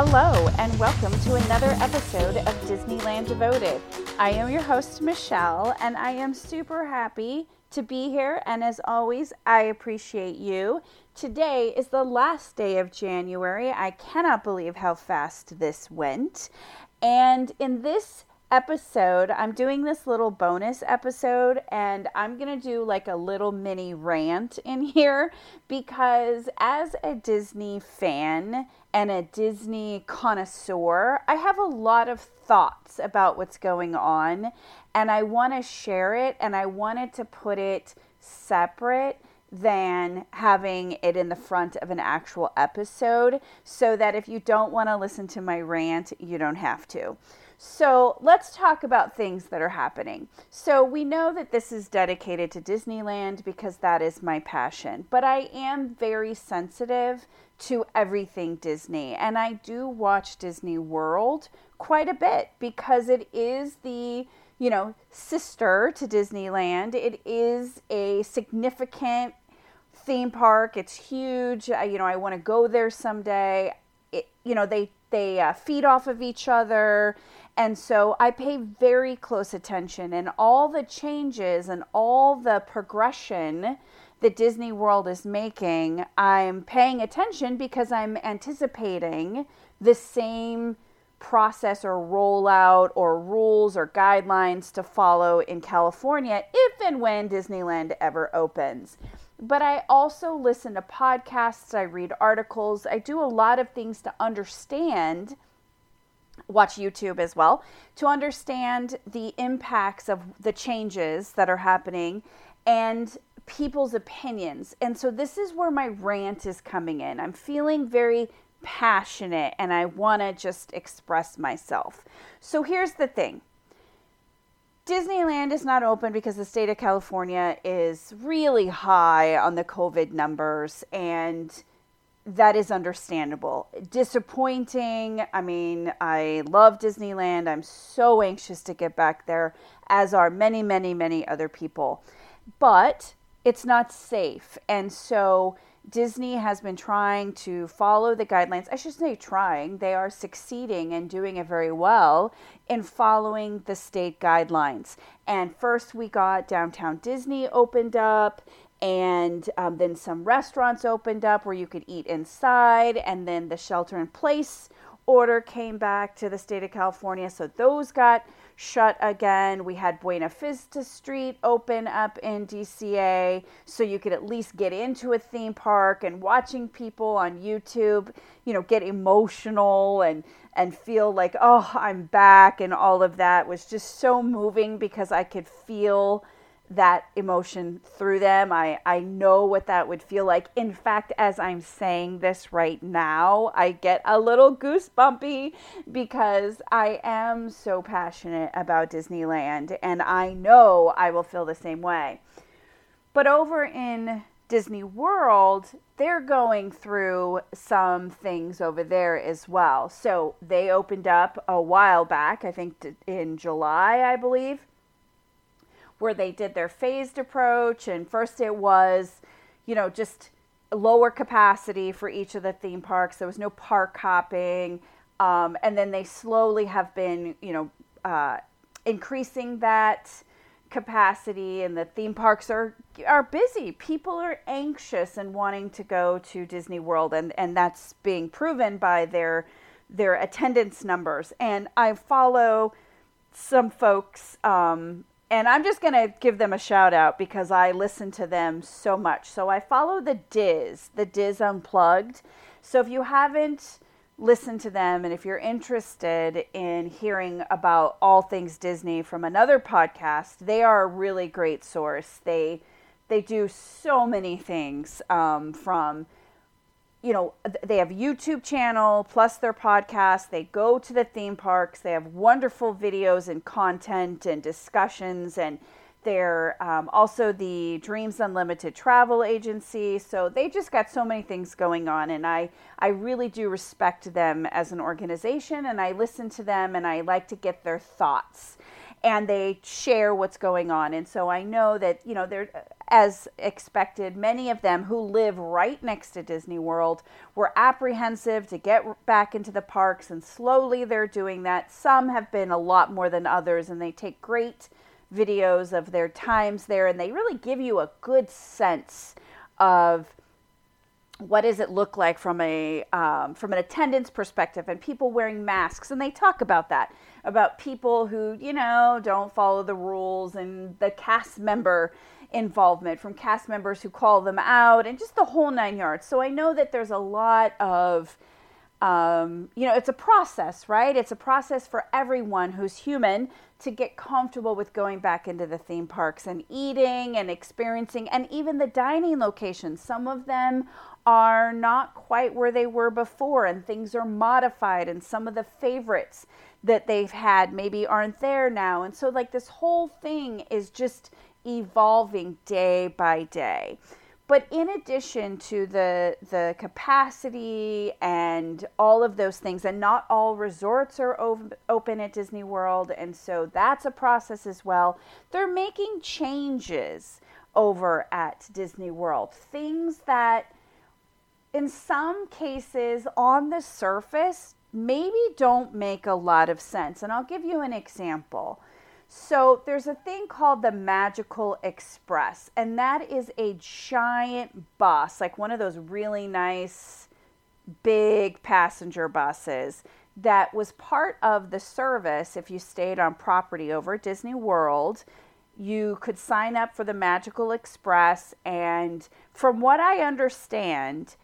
Hello, and welcome to another episode of Disneyland Devoted. I am your host, Michelle, and I am super happy to be here. And as always, I appreciate you. Today is the last day of January. I cannot believe how fast this went. And in this episode, I'm doing this little bonus episode and I'm going to do like a little mini rant in here because as a Disney fan and a Disney connoisseur, I have a lot of thoughts about what's going on and I want to share it and I wanted to put it separate than having it in the front of an actual episode so that if you don't want to listen to my rant, you don't have to. So let's talk about things that are happening. So we know that this is dedicated to Disneyland because that is my passion, but I am very sensitive to everything Disney. And I do watch Disney World quite a bit because it is the, you know, sister to Disneyland. It is a significant theme park. It's huge. I, you know, I want to go there someday. It, you know, they they uh, feed off of each other and so I pay very close attention and all the changes and all the progression that Disney World is making, I'm paying attention because I'm anticipating the same process or rollout or rules or guidelines to follow in California if and when Disneyland ever opens. But I also listen to podcasts, I read articles, I do a lot of things to understand watch YouTube as well to understand the impacts of the changes that are happening and people's opinions. And so this is where my rant is coming in. I'm feeling very passionate and I want to just express myself. So here's the thing. Disneyland is not open because the state of California is really high on the COVID numbers and that is understandable. Disappointing. I mean, I love Disneyland. I'm so anxious to get back there, as are many, many, many other people. But it's not safe. And so Disney has been trying to follow the guidelines. I should say trying. They are succeeding and doing it very well in following the state guidelines. And first we got Downtown Disney opened up and um, then some restaurants opened up where you could eat inside and then the shelter in place order came back to the state of california. So those got shut again. We had buena vista street open up in dca so you could at least get into a theme park and watching people on youtube you know get emotional and and feel like oh i'm back and all of that was just so moving because i could feel that emotion through them. I, I know what that would feel like. In fact, as I'm saying this right now, I get a little goosebumpy because I am so passionate about Disneyland and I know I will feel the same way. But over in Disney World, they're going through some things over there as well. So they opened up a while back, I think in July, I believe where they did their phased approach. And first it was, you know, just lower capacity for each of the theme parks. There was no park hopping. Um, and then they slowly have been, you know, uh, increasing that capacity and the theme parks are are busy. People are anxious and wanting to go to Disney World and, and that's being proven by their their attendance numbers. And I follow some folks um, and I'm just going to give them a shout out because I listen to them so much. So I follow the DIS, the DIS Unplugged. So if you haven't listened to them and if you're interested in hearing about all things Disney from another podcast, they are a really great source. They they do so many things um, from you know, they have YouTube channel plus their podcast. They go to the theme parks. They have wonderful videos and content and discussions, and they're um, also the Dreams Unlimited travel agency. So they just got so many things going on, and I I really do respect them as an organization, and I listen to them, and I like to get their thoughts and they share what's going on. And so I know that, you know, they're as expected, many of them who live right next to Disney World were apprehensive to get back into the parks, and slowly they're doing that. Some have been a lot more than others, and they take great videos of their times there, and they really give you a good sense of what does it look like from a um, from an attendance perspective and people wearing masks and they talk about that about people who you know don't follow the rules and the cast member involvement from cast members who call them out and just the whole nine yards. So i know that there's a lot of um, you know it's a process right? It's a process for everyone who's human to get comfortable with going back into the theme parks and eating and experiencing and even the dining locations. Some of them are not quite where they were before and things are modified and some of the favorites that they've had maybe aren't there now. And so like this whole thing is just evolving day by day but in addition to the the capacity and all of those things and not all resorts are open at Disney World and so that's a process as well they're making changes over at Disney World things that in some cases on the surface maybe don't make a lot of sense. And I'll give you an example. So there's a thing called the Magical Express, and that is a giant bus, like one of those really nice big passenger buses that was part of the service if you stayed on property over at Disney World. You could sign up for the Magical Express, and from what I understand,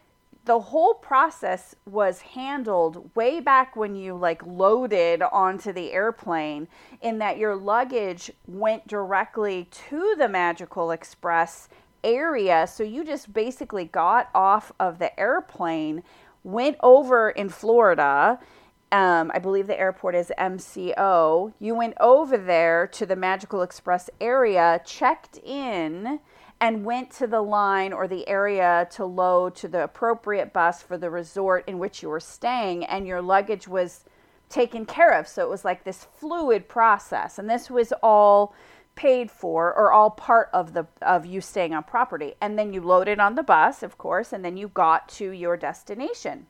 the whole process was handled way back when you like loaded onto the airplane in that your luggage went directly to the magical express area. So you just basically got off of the airplane went over in florida um, i believe the airport is mco you went over there to the magical express area checked in and went to the line or the area to load to the appropriate bus for the resort in which you were staying, and your luggage was taken care of. So it was like this fluid process, and this was all paid for or all part of the of you staying on property and then you loaded on the bus of course and then you got to your destination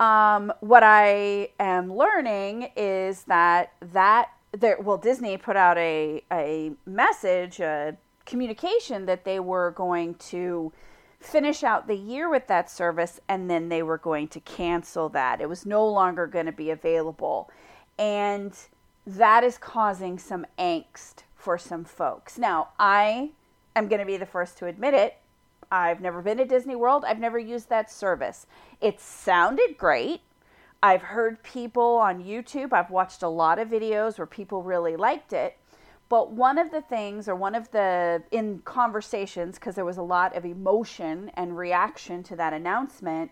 um, what i am learning is that that there well disney put out a, a message a communication that they were going to finish out the year with that service and then they were going to cancel that. It was no longer going to be available. And that is causing some angst for some folks. Now, I am going to be the first to admit it. I've never been to Disney World. I've never used that service. It sounded great. I've heard people on YouTube, I've watched a lot of videos where people really liked it. But one of the things, or one of the, in conversations, because there was a lot of emotion and reaction to that announcement,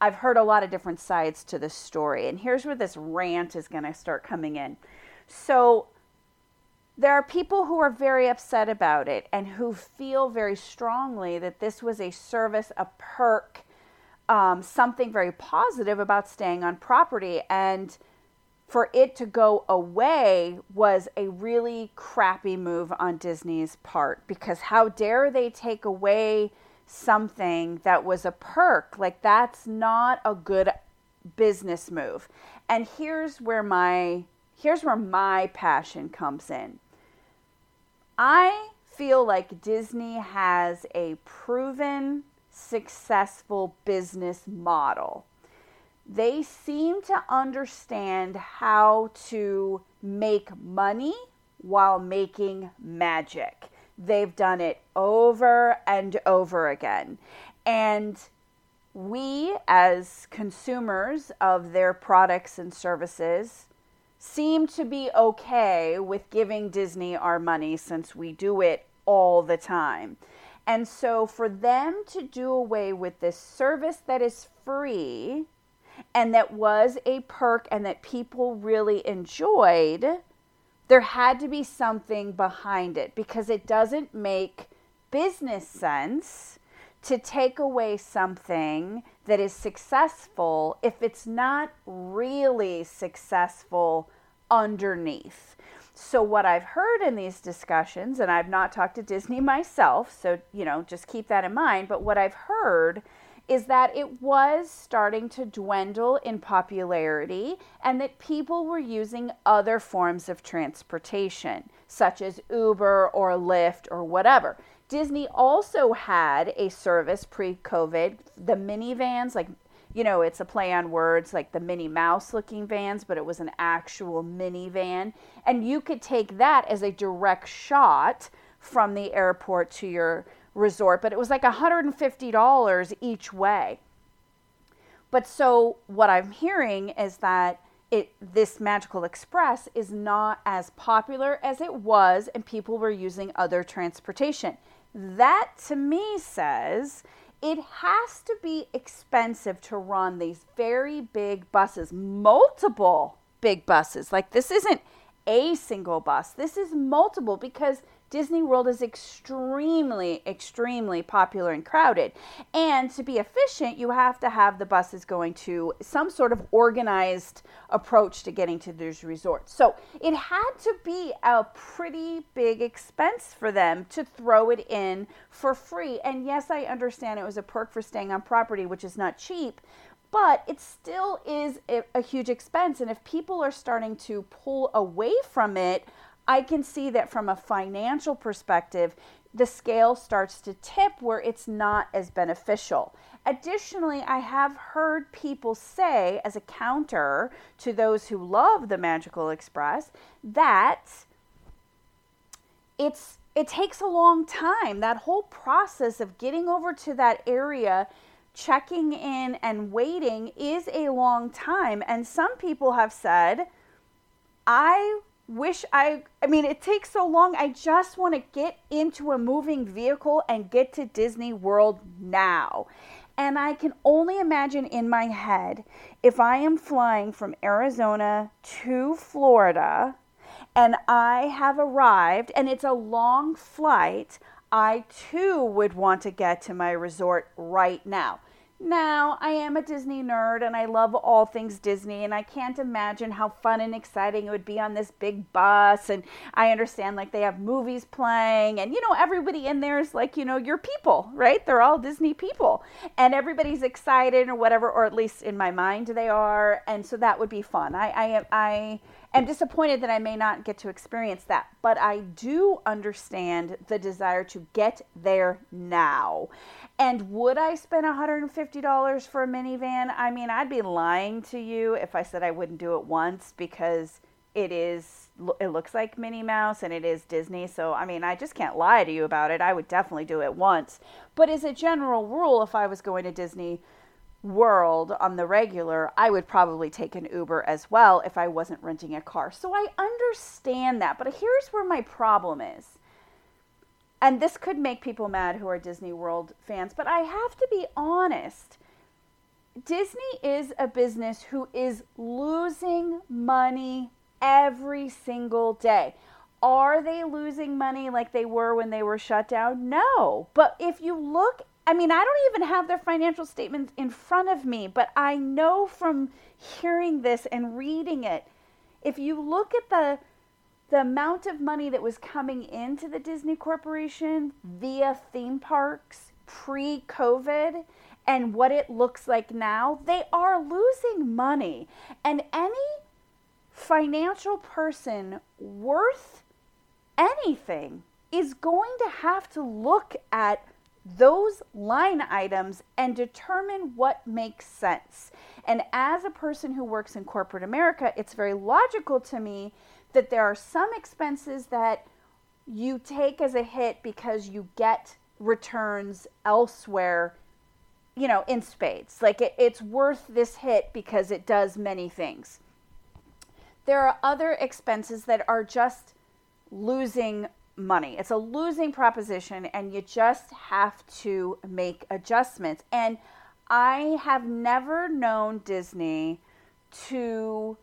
I've heard a lot of different sides to the story. And here's where this rant is going to start coming in. So, there are people who are very upset about it and who feel very strongly that this was a service, a perk, um, something very positive about staying on property. And for it to go away was a really crappy move on Disney's part because how dare they take away something that was a perk? Like, that's not a good business move. And here's where my here's where my passion comes in. I feel like Disney has a proven successful business model they seem to understand how to make money while making magic. They've done it over and over again. And we, as consumers of their products and services, seem to be okay with giving Disney our money since we do it all the time. And so, for them to do away with this service that is free and that was a perk and that people really enjoyed, there had to be something behind it because it doesn't make business sense to take away something that is successful if it's not really successful underneath. so what I've heard in these discussions, and I've not talked to Disney myself, so you know, just keep that in mind. But what I've heard is that it was starting to dwindle in popularity and that people were using other forms of transportation, such as Uber or Lyft or whatever. Disney also had a service pre COVID, the minivans, like, you know, it's a play on words like the Minnie Mouse looking vans, but it was an actual minivan. And you could take that as a direct shot from the airport to your resort, but it was like $150 each way. But so what I'm hearing is that it this Magical Express is not as popular as it was and people were using other transportation. That to me says it has to be expensive to run these very big buses, multiple big buses. Like this isn't a single bus. This is multiple because Disney World is extremely, extremely popular and crowded. And to be efficient, you have to have the buses going to some sort of organized approach to getting to these resorts. So it had to be a pretty big expense for them to throw it in for free. And yes, I understand it was a perk for staying on property, which is not cheap but it still is a, a, huge expense. And if people are starting to pull away from it, I can see that from a financial perspective, the scale starts to tip where it's not as beneficial. Additionally, I have heard people say, as a counter to those who love the Magical Express, that it's it takes a long time. That whole process of getting over to that area, checking in and waiting is a long time. And some people have said, I wish I I mean it takes so long. I just want to get into a moving vehicle and get to Disney World now. And I can only imagine in my head if I am flying from Arizona to Florida and I have arrived and it's a long flight, I too would want to get to my resort right now. Now, I am a Disney nerd and I love all things Disney, and I can't imagine how fun and exciting it would be on this big bus. And I understand, like, they have movies playing, and you know, everybody in there is like, you know, your people, right? They're all Disney people, and everybody's excited or whatever, or at least in my mind they are. And so that would be fun. I, I, I, am disappointed that I may not get to experience that, but I do understand the desire to get there now. And would I spend $150 for a minivan? I mean, I'd be lying to you if I said I wouldn't do it once because it is it looks like Minnie Mouse and it is Disney. So, I mean, I just can't lie to you about it. I would definitely do it once. But as a general rule, if I was going to Disney World on the regular, I would probably take an Uber as well if I wasn't renting a car. So I understand that. But here's where my problem is and this could make people mad who are Disney World fans, but I have to be honest. Disney is a business who is losing money every single day. Are they losing money like they were when they were shut down? No. But if you look, I mean, I don't even have their financial statements in front of me, but I know from hearing this and reading it, if you look at the the amount of money that was coming into the Disney Corporation via theme parks pre COVID and what it looks like now, they are losing money. And any financial person worth anything is going to have to look at those line items and determine what makes sense. And as a person who works in corporate America, it's very logical to me that there are some expenses that you take as a hit because you get returns elsewhere you know in spades like it, it's worth this hit because it does many things there are other expenses that are just losing money it's a losing proposition and you just have to make adjustments and i have never known disney to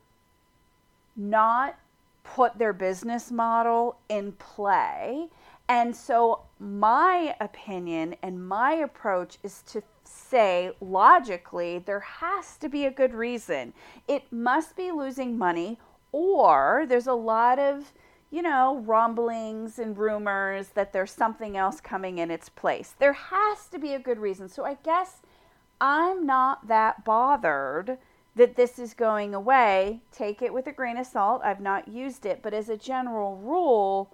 not put their business model in play. And so, my opinion and my approach is to say logically there has to be a good reason. It must be losing money, or there's a lot of you know, rumblings and rumors that there's something else coming in its place. There has to be a good reason. So I guess I'm not that bothered that this is going away. Take it with a grain of salt. I've not used it, but as a general rule,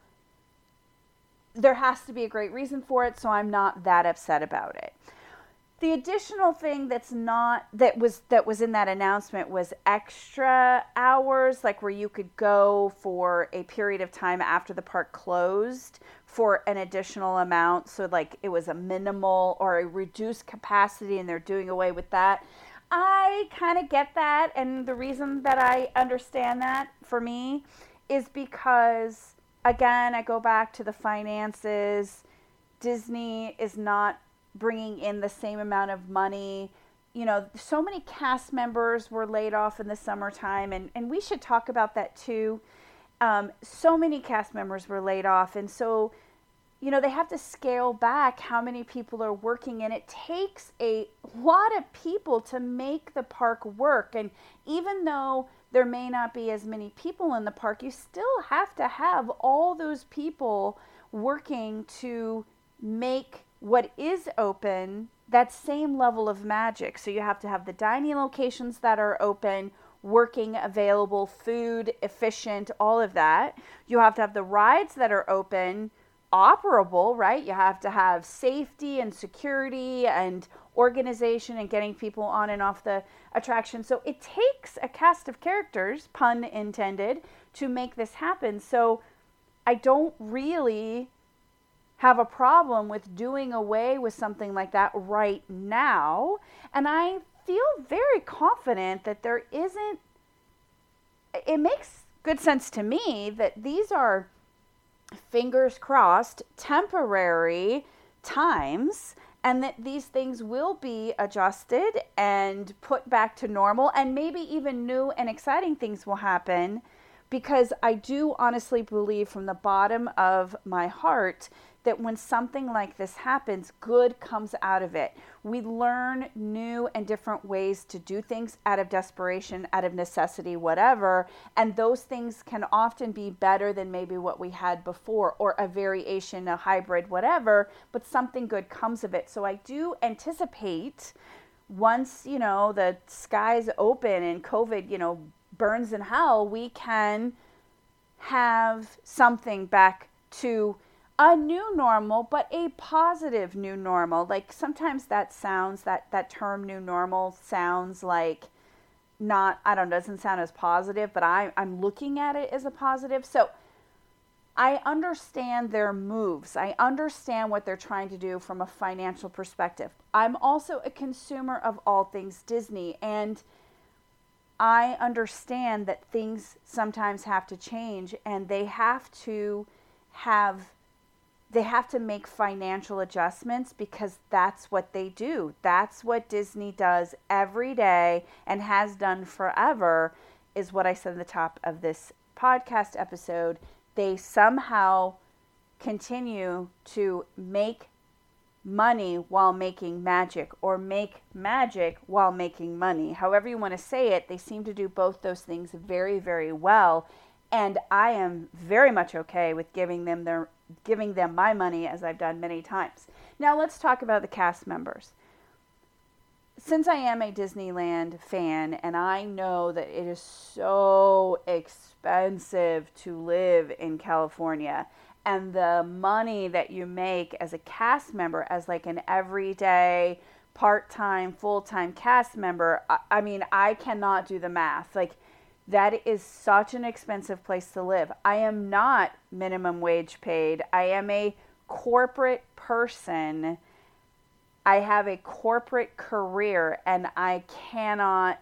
there has to be a great reason for it, so I'm not that upset about it the additional thing that's not that was that was in that announcement was extra hours like where you could go for a period of time after the park closed for an additional amount. So like it was a minimal or a reduced capacity and they're doing away with that. I kind of get that. And the reason that i understand that for me is because again i go back to the finances. Disney is not bringing in the same amount of money. You know, so many cast members were laid off in the summertime, and, and we should talk about that too. Um, so many cast members were laid off, and so, you know, they have to scale back how many people are working, and it takes a lot of people to make the park work. And even though there may not be as many people in the park, you still have to have all those people working to make what is open that same level of magic. So you have to have the dining locations that are open, working, available, food, efficient, all of that. You have to have the rides that are open, operable, right? You have to have safety and security and organization and getting people on and off the attraction. So it takes a cast of characters, pun intended, to make this happen. So I don't really have a problem with doing away with something like that right now. And I feel very confident that there isn't, it makes good sense to me that these are fingers crossed temporary times and that these things will be adjusted and put back to normal and maybe even new and exciting things will happen because I do honestly believe from the bottom of my heart that when something like this happens, good comes out of it. We learn new and different ways to do things out of desperation, out of necessity, whatever. And those things can often be better than maybe what we had before, or a variation, a hybrid, whatever, but something good comes of it. So I do anticipate once, you know, the skies open and COVID, you know, burns in hell, we can have something back to a new normal, but a positive new normal. Like sometimes that sounds that that term new normal sounds like not I don't know, doesn't sound as positive, but I I'm looking at it as a positive. So I understand their moves. I understand what they're trying to do from a financial perspective. I'm also a consumer of all things Disney and I understand that things sometimes have to change and they have to have they have to make financial adjustments because that's what they do. That's what Disney does every day and has done forever, is what I said at the top of this podcast episode. They somehow continue to make money while making magic or make magic while making money. However, you want to say it, they seem to do both those things very, very well. And I am very much okay with giving them their giving them my money as I've done many times. Now let's talk about the cast members. Since I am a Disneyland fan and I know that it is so expensive to live in California and the money that you make as a cast member as like an everyday part-time full-time cast member I, I mean I cannot do the math like that is such an expensive place to live. I am not minimum wage paid. I am a corporate person. I have a corporate career and I cannot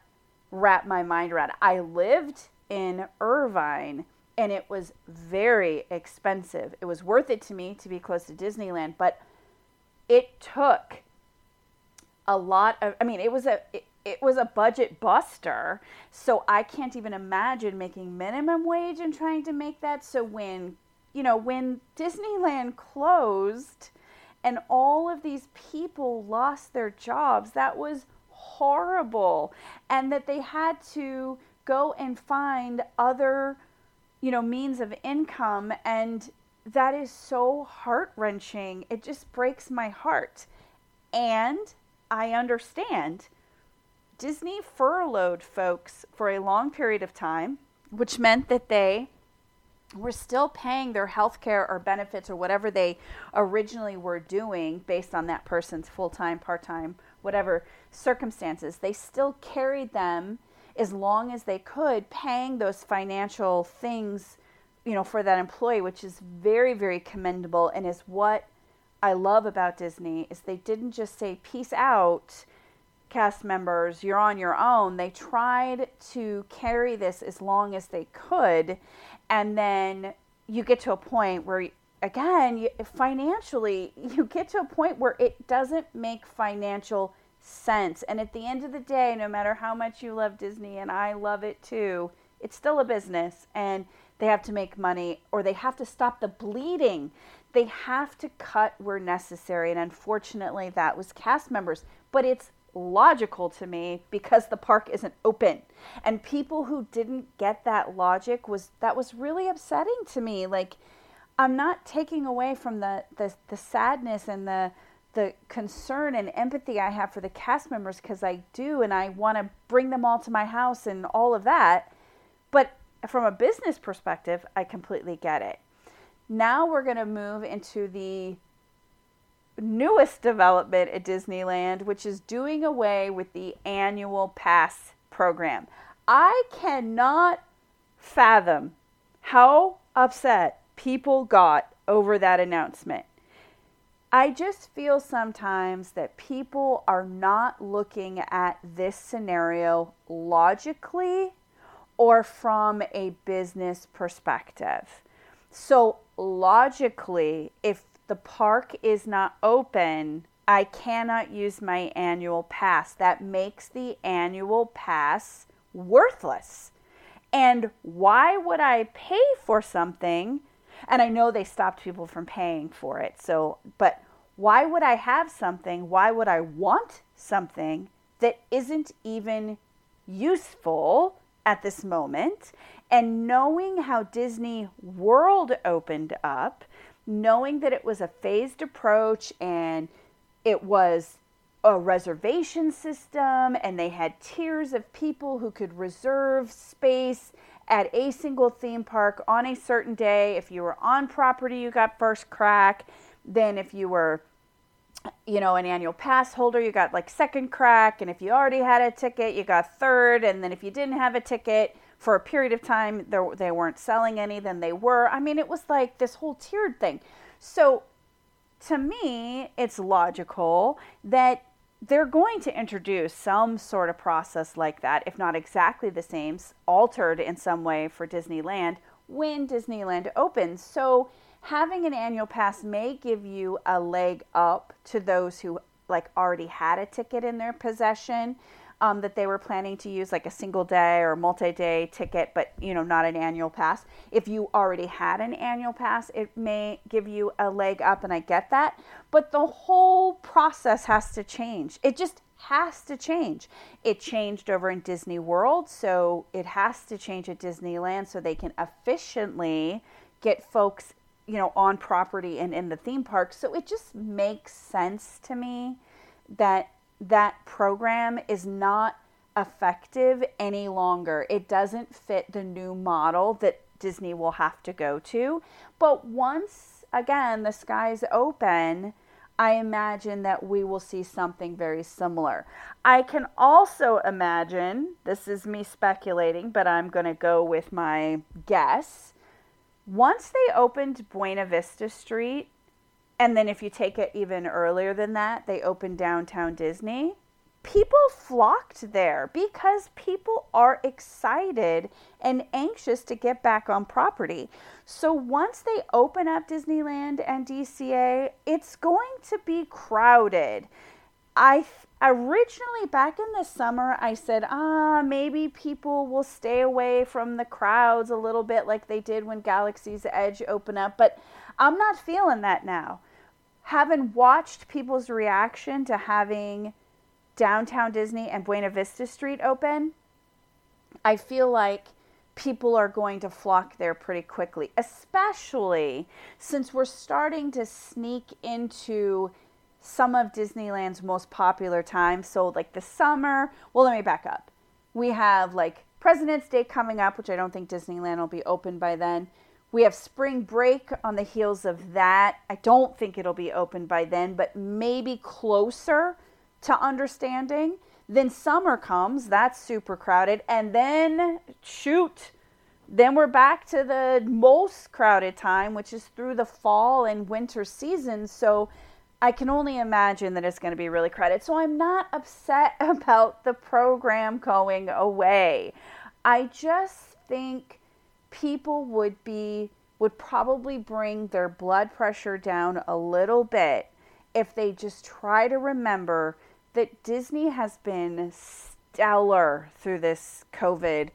wrap my mind around it. I lived in Irvine and it was very expensive. It was worth it to me to be close to Disneyland, but it took a lot of I mean, it was a it, it was a budget buster. So I can't even imagine making minimum wage and trying to make that. So when, you know, when Disneyland closed and all of these people lost their jobs, that was horrible. And that they had to go and find other you know, means of income. And that is so heart wrenching. It just breaks my heart. And I understand Disney furloughed folks for a long period of time, which meant that they were still paying their health care or benefits or whatever they originally were doing based on that person's full time, part time, whatever circumstances. They still carried them as long as they could, paying those financial things, you know, for that employee, which is very, very commendable and is what I love about Disney is they didn't just say peace out cast members, you're on your own. They tried to carry this as long as they could and then you get to a point where again, you, financially, you get to a point where it doesn't make financial sense. And at the end of the day, no matter how much you love Disney, and I love it too, it's still a business and they have to make money or they have to stop the bleeding. They have to cut where necessary. And unfortunately, that was cast members. But it's logical to me because the park isn't open. And people who didn't get that logic was that was really upsetting to me. Like I'm not taking away from the the, the sadness and the the concern and empathy I have for the cast members because I do and I want to bring them all to my house and all of that. But from a business perspective, I completely get it. Now we're going to move into the newest development at Disneyland, which is doing away with the annual pass program. I cannot fathom how upset people got over that announcement. I just feel sometimes that people are not looking at this scenario logically or from a business perspective. So, logically, if the park is not open, I cannot use my annual pass. That makes the annual pass worthless. And why would I pay for something and I know they stopped people from paying for it. So, but why would I have something? Why would I want something that isn't even useful at this moment? And knowing how Disney World opened up, knowing that it was a phased approach and it was a reservation system and they had tiers of people who could reserve space at a single theme park on a certain day. If you were on property, you got first crack. Then, if you were, you know, an annual pass holder, you got like second crack. And if you already had a ticket, you got third. And then, if you didn't have a ticket for a period of time, they weren't selling any, then they were. I mean, it was like this whole tiered thing. So, to me, it's logical that they're going to introduce some sort of process like that, if not exactly the same, altered in some way for Disneyland when Disneyland opens. So having an annual pass may give you a leg up to those who like already had a ticket in their possession um, that they were planning to use like a single day or multi-day ticket but you know not an annual pass. If you already had an annual pass it may give you a leg up and i get that but the whole process has to change. It just has to change. It changed over in disney world so it has to change at disneyland so they can efficiently get folks you know on property and in the theme park. So it just makes sense to me that that program is not effective any longer. It doesn't fit the new model that Disney will have to go to. But once again the skies open, I imagine that we will see something very similar. I can also imagine, this is me speculating, but I'm going to go with my guess. Once they opened Buena Vista Street, and then if you take it even earlier than that, they opened downtown Disney. People flocked there because people are excited and anxious to get back on property. So once they open up Disneyland and DCA, it's going to be crowded. I originally back in the summer I said, "Ah, maybe people will stay away from the crowds a little bit like they did when Galaxy's Edge opened up," but I'm not feeling that now. Having watched people's reaction to having downtown Disney and Buena Vista Street open, I feel like people are going to flock there pretty quickly, especially since we're starting to sneak into some of Disneyland's most popular times. So, like the summer, well, let me back up. We have like President's Day coming up, which I don't think Disneyland will be open by then. We have spring break on the heels of that. I don't think it'll be open by then, but maybe closer to understanding. Then summer comes, that's super crowded. And then, shoot, then we're back to the most crowded time, which is through the fall and winter season. So I can only imagine that it's going to be really crowded. So I'm not upset about the program going away. I just think people would be would probably bring their blood pressure down a little bit if they just try to remember that Disney has been stellar through this COVID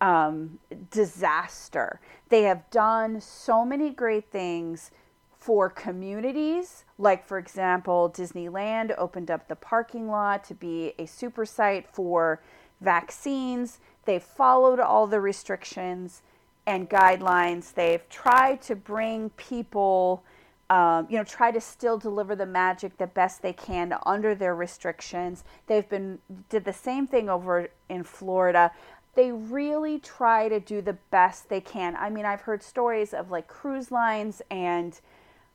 um, disaster. They have done so many great things for communities. Like, for example, Disneyland opened up the parking lot to be a super site for vaccines. They've followed all the restrictions and guidelines. They've tried to bring people, um, you know, try to still deliver the magic the best they can under their restrictions. They've been did the same thing over in Florida. They really try to do the best they can. I mean, I've heard stories of like cruise lines and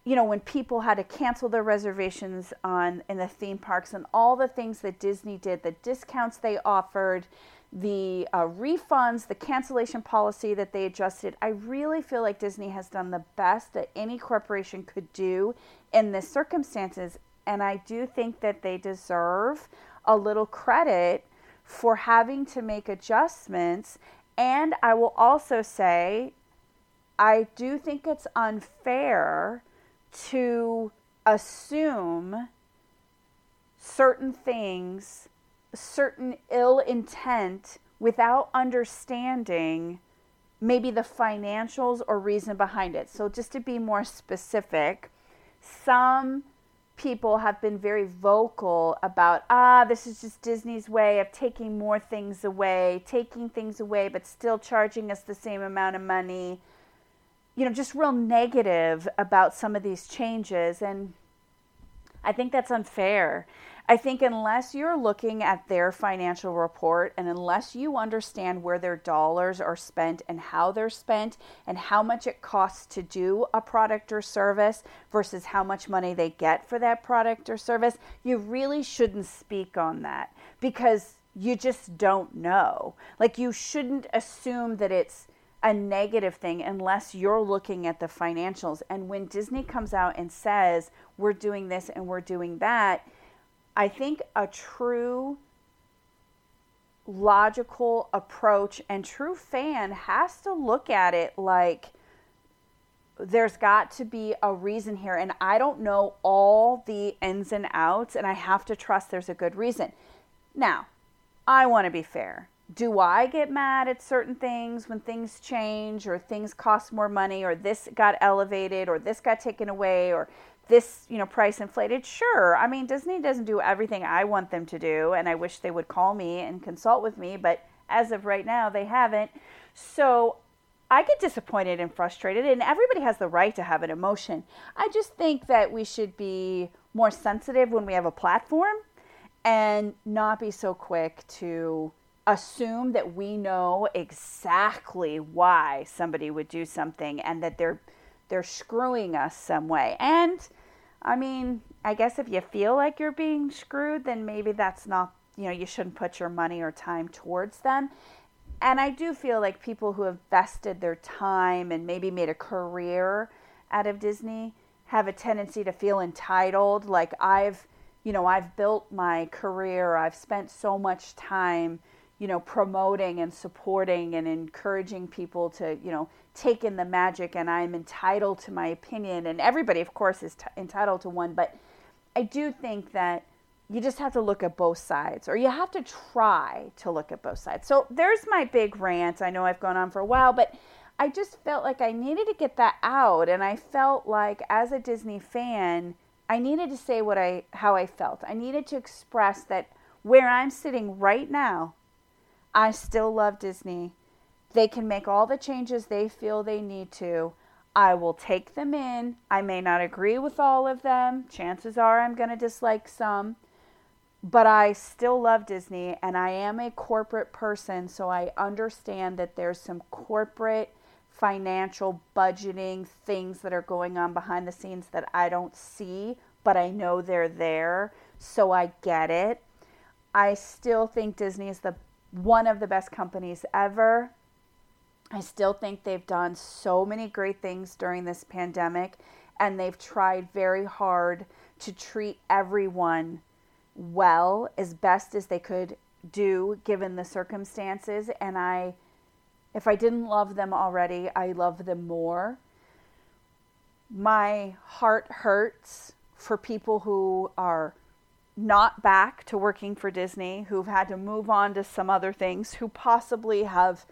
you know when people had to cancel their reservations on in the theme parks and all the things that Disney did, the discounts they offered, the uh, refunds, the cancellation policy that they adjusted. I really feel like Disney has done the best that any corporation could do in this circumstances. And I do think that they deserve a little credit for having to make adjustments. And I will also say, I do think it's unfair to assume certain things certain ill intent without understanding maybe the financials or reason behind it. So, just to be more specific, some people have been very vocal about, ah, this is just Disney's way of taking more things away, taking things away, but still charging us the same amount of money. You know, just real negative about some of these changes. And I think that's unfair. I think unless you're looking at their financial report and unless you understand where their dollars are spent and how they're spent and how much it costs to do a product or service versus how much money they get for that product or service, you really shouldn't speak on that because you just don't know. Like you shouldn't assume that it's a negative thing unless you're looking at the financials. And when Disney comes out and says, we're doing this and we're doing that, I think a true logical approach and true fan has to look at it like there's got to be a reason here and I don't know all the ins and outs and I have to trust there's a good reason. Now, I want to be fair. Do I get mad at certain things when things change or things cost more money or this got elevated or this got taken away or this, you know, price inflated? Sure. I mean, Disney doesn't do everything I want them to do, and I wish they would call me and consult with me, but as of right now, they haven't. So I get disappointed and frustrated, and everybody has the right to have an emotion. I just think that we should be more sensitive when we have a platform and not be so quick to assume that we know exactly why somebody would do something and that they're they're screwing us some way. And I mean, I guess if you feel like you're being screwed, then maybe that's not, you know, you shouldn't put your money or time towards them. And I do feel like people who have vested their time and maybe made a career out of Disney have a tendency to feel entitled. Like I've, you know, I've built my career, I've spent so much time, you know, promoting and supporting and encouraging people to, you know, take in the magic and I'm entitled to my opinion. And everybody, of course, is t- entitled to one. But I do think that you just have to look at both sides or you have to try to look at both sides. So there's my big rant. I know I've gone on for a while, but I just felt like I needed to get that out. And I felt like as a Disney fan, I needed to say what I how I felt. I needed to express that where I'm sitting right now, I still love Disney They can make all the changes they feel they need to. I will take them in. I may not agree with all of them. Chances are I'm going to dislike some. But I still love Disney and I am a corporate person, so I understand that there's some corporate financial budgeting things that are going on behind the scenes that I don't see, but I know they're there, so I get it. I still think Disney is the one of the best companies ever. I still think they've done so many great things during this pandemic and they've tried very hard to treat everyone well as best as they could do given the circumstances and I if I didn't love them already, I love them more. My heart hurts for people who are not back to working for Disney, who've had to move on to some other things, who possibly have,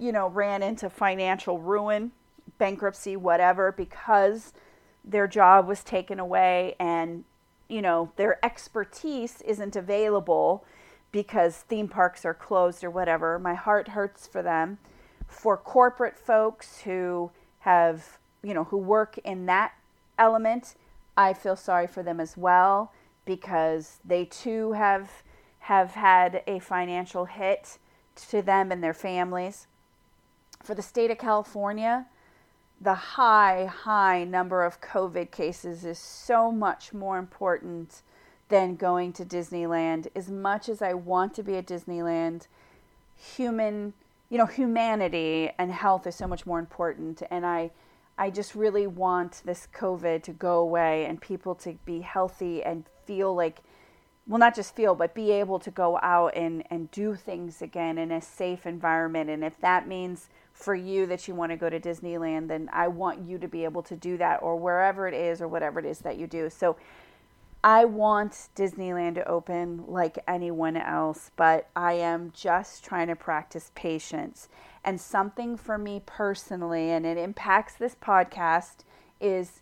you know, ran into financial ruin, bankruptcy, whatever, because their job was taken away and, you know, their expertise isn't available because theme parks are closed or whatever. My heart hurts for them. For corporate folks who have, you know, who work in that element, I feel sorry for them as well because they too have have had a financial hit to them and their families. For the state of California, the high, high number of COVID cases is so much more important than going to Disneyland. As much as I want to be at Disneyland, human, you know, humanity and health is so much more important. And I, I just really want this COVID to go away and people to be healthy and feel like, well, not just feel, but be able to go out and, and do things again in a safe environment. And if that means for you that you want to go to Disneyland, then I want you to be able to do that or wherever it is or whatever it is that you do. So I want Disneyland to open like anyone else, but I am just trying to practice patience. And something for me personally, and it impacts this podcast, is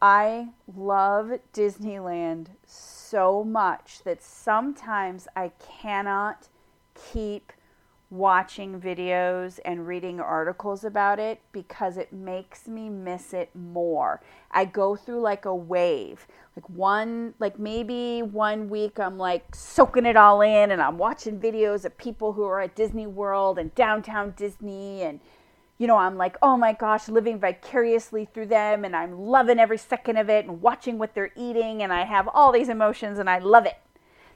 I love Disneyland so much that sometimes I cannot keep watching videos and reading articles about it because it makes me miss it more. I go through like a wave. Like one like maybe one week I'm like soaking it all in and I'm watching videos of people who are at Disney World and downtown Disney and you know, I'm like, "Oh my gosh, living vicariously through them and I'm loving every second of it and watching what they're eating and I have all these emotions and I love it."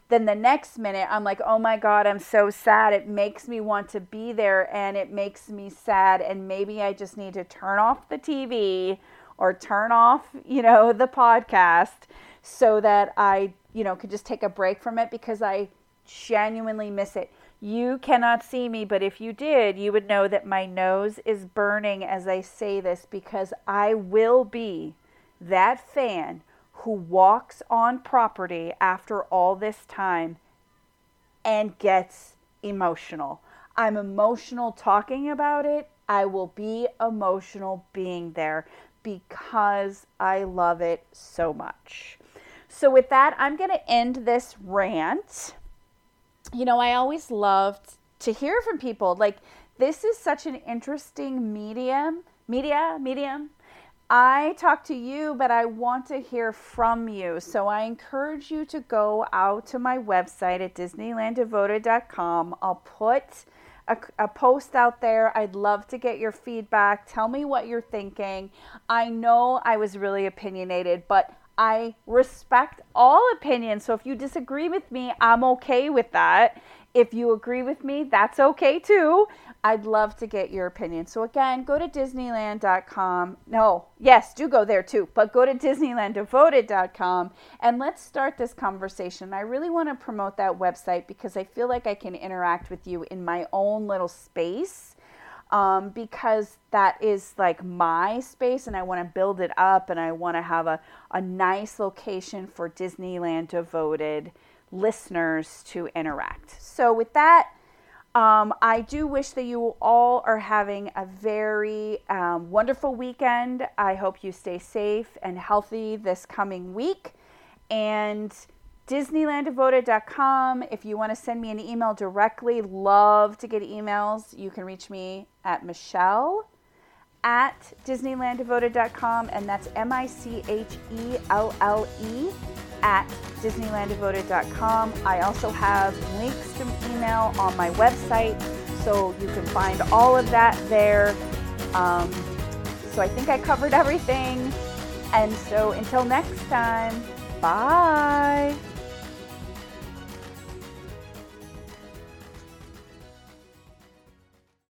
Then the next minute I'm like, oh my God, I'm so sad. It makes me want to be there and it makes me sad. And maybe I just need to turn off the TV or turn off, you know, the podcast so that I, you know, could just take a break from it because I genuinely miss it. You cannot see me, but if you did, you would know that my nose is burning as I say this because I will be that fan who walks on property after all this time and gets emotional. I'm emotional talking about it. I will be emotional being there because I love it so much. So, with that, I'm going to end this rant. You know, I always loved to hear from people. Like, this is such an interesting medium, media, medium I talk to you, but I want to hear from you. So I encourage you to go out to my website at DisneylandDevoted.com. I'll put a, a, post out there. I'd love to get your feedback. Tell me what you're thinking. I know I was really opinionated, but I respect all opinions. So if you disagree with me, I'm okay with that. If you agree with me, that's okay too. I'd love to get your opinion. So again, go to disneyland.com. No, yes, do go there too, but go to disneylanddevoted.com and let's start this conversation. I really want to promote that website because I feel like I can interact with you in my own little space. Um, because that is like my space and I want to build it up and I want to have a, a nice location for Disneyland devoted listeners to interact. So, with that, um, I do wish that you all are having a very um, wonderful weekend. I hope you stay safe and healthy this coming week. And DisneylandDevoted.com. If you want to send me an email directly, love to get emails. You can reach me at Michelle at DisneylandDevoted.com, and that's M I C H E L L E at DisneylandDevoted.com. I also have links to email on my website, so you can find all of that there. Um, so I think I covered everything. And so until next time, bye.